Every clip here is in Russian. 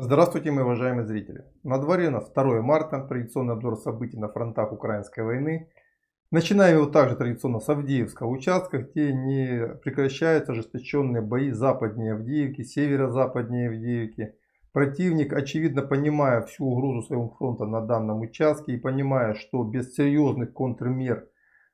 Здравствуйте, мои уважаемые зрители. На дворе у нас 2 марта, традиционный обзор событий на фронтах украинской войны. Начинаем его также традиционно с Авдеевского участка, где не прекращаются ожесточенные бои западнее Авдеевки, северо-западнее Авдеевки. Противник, очевидно понимая всю угрозу своего фронта на данном участке и понимая, что без серьезных контрмер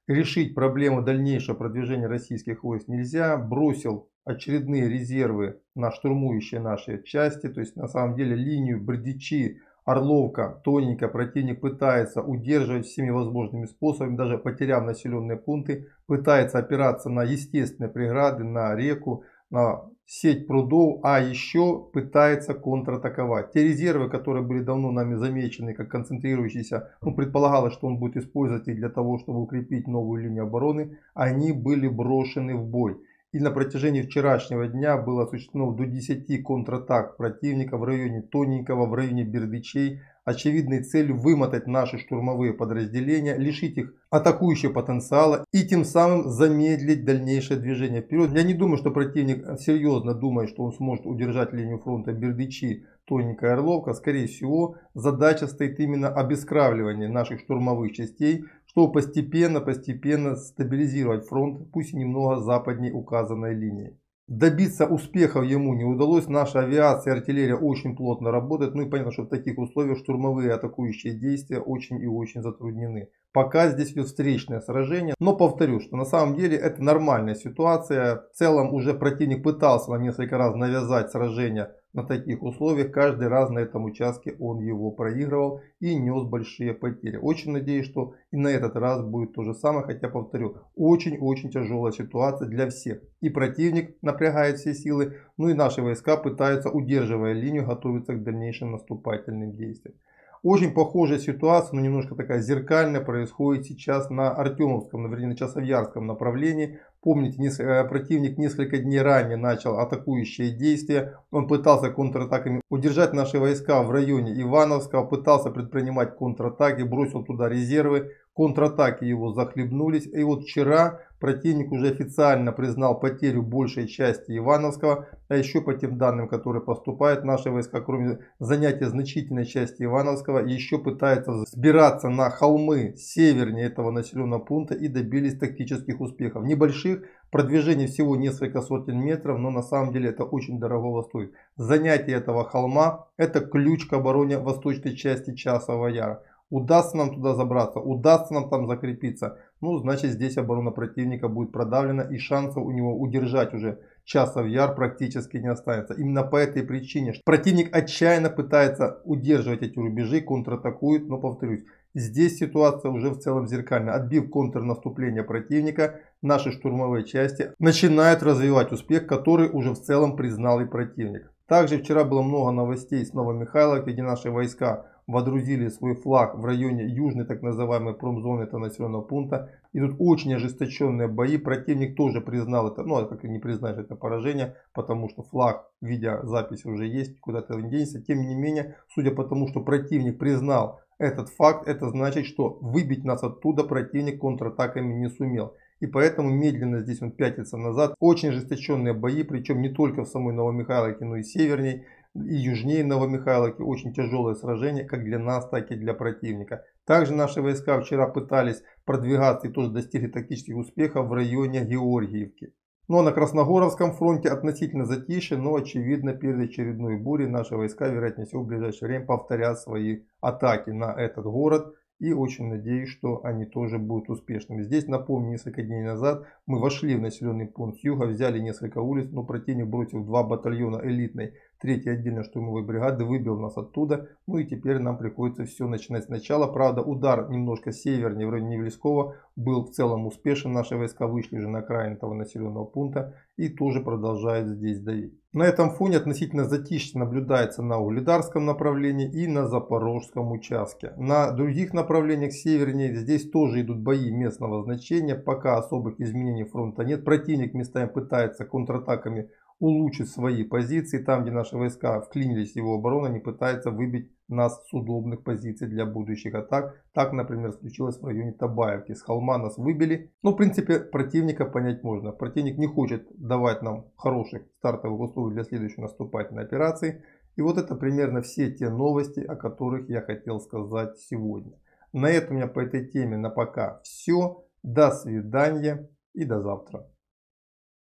решить проблему дальнейшего продвижения российских войск нельзя, бросил очередные резервы на штурмующие наши части. То есть на самом деле линию Бердичи, Орловка, тоненько противник пытается удерживать всеми возможными способами, даже потеряв населенные пункты, пытается опираться на естественные преграды, на реку, на сеть прудов, а еще пытается контратаковать. Те резервы, которые были давно нами замечены как концентрирующиеся, ну, предполагалось, что он будет использовать их для того, чтобы укрепить новую линию обороны, они были брошены в бой. И на протяжении вчерашнего дня было осуществлено до 10 контратак противника в районе Тоненького, в районе Бердычей. Очевидной целью вымотать наши штурмовые подразделения, лишить их атакующего потенциала и тем самым замедлить дальнейшее движение вперед. Я не думаю, что противник серьезно думает, что он сможет удержать линию фронта Бердычи, Тоненькая Орловка. Скорее всего, задача стоит именно обескравливание наших штурмовых частей, чтобы постепенно-постепенно стабилизировать фронт, пусть немного западнее указанной линии. Добиться успехов ему не удалось. Наша авиация и артиллерия очень плотно работают. Ну и понятно, что в таких условиях штурмовые атакующие действия очень и очень затруднены. Пока здесь идет встречное сражение. Но повторю, что на самом деле это нормальная ситуация. В целом уже противник пытался на несколько раз навязать сражение на таких условиях. Каждый раз на этом участке он его проигрывал и нес большие потери. Очень надеюсь, что и на этот раз будет то же самое. Хотя повторю, очень-очень тяжелая ситуация для всех. И противник напрягает все силы, ну и наши войска пытаются, удерживая линию, готовиться к дальнейшим наступательным действиям. Очень похожая ситуация, но немножко такая зеркальная, происходит сейчас на Артемовском, вернее на Часовьярском направлении. Помните, э, противник несколько дней ранее начал атакующие действия. Он пытался контратаками удержать наши войска в районе Ивановского, пытался предпринимать контратаки, бросил туда резервы. Контратаки его захлебнулись. И вот вчера противник уже официально признал потерю большей части Ивановского. А еще по тем данным, которые поступают, наши войска, кроме занятия значительной части Ивановского, еще пытаются сбираться на холмы севернее этого населенного пункта и добились тактических успехов. Небольших, продвижение всего несколько сотен метров, но на самом деле это очень дорого стоит. Занятие этого холма – это ключ к обороне восточной части Часового Яра. Удастся нам туда забраться, удастся нам там закрепиться, ну значит здесь оборона противника будет продавлена и шансов у него удержать уже часов яр практически не останется. Именно по этой причине противник отчаянно пытается удерживать эти рубежи, контратакует, но повторюсь, здесь ситуация уже в целом зеркальная. Отбив контрнаступление противника, наши штурмовые части начинают развивать успех, который уже в целом признал и противник. Также вчера было много новостей с Новомихайловки, где наши войска водрузили свой флаг в районе южной так называемой промзоны этого населенного пункта. И тут очень ожесточенные бои. Противник тоже признал это, ну а как и не признаешь это поражение, потому что флаг, видеозапись уже есть, куда-то не денется. Тем не менее, судя по тому, что противник признал этот факт, это значит, что выбить нас оттуда противник контратаками не сумел. И поэтому медленно здесь он пятится назад. Очень ожесточенные бои, причем не только в самой Новомихайловке, но и северней и южнее Новомихайловки очень тяжелое сражение как для нас, так и для противника. Также наши войска вчера пытались продвигаться и тоже достигли тактических успехов в районе Георгиевки. Но на Красногоровском фронте относительно затишье, но очевидно перед очередной бурей наши войска, вероятнее всего, в ближайшее время повторят свои атаки на этот город. И очень надеюсь, что они тоже будут успешными. Здесь, напомню, несколько дней назад мы вошли в населенный пункт с юга, взяли несколько улиц, но противник бросил два батальона элитной 3 отдельной штурмовой бригады, выбил нас оттуда. Ну и теперь нам приходится все начинать сначала. Правда, удар немножко севернее, в районе был в целом успешен. Наши войска вышли уже на окраин этого населенного пункта и тоже продолжают здесь давить. На этом фоне относительно затишье наблюдается на Угледарском направлении и на Запорожском участке. На других направлениях севернее здесь тоже идут бои местного значения. Пока особых изменений фронта нет. Противник местами пытается контратаками улучшить свои позиции. Там, где наши войска вклинились в его оборону, они пытаются выбить нас с удобных позиций для будущих атак. Так, например, случилось в районе Табаевки. С холма нас выбили. Но, в принципе, противника понять можно. Противник не хочет давать нам хороших стартовых условий для следующей наступательной операции. И вот это примерно все те новости, о которых я хотел сказать сегодня. На этом у меня по этой теме на пока все. До свидания и до завтра.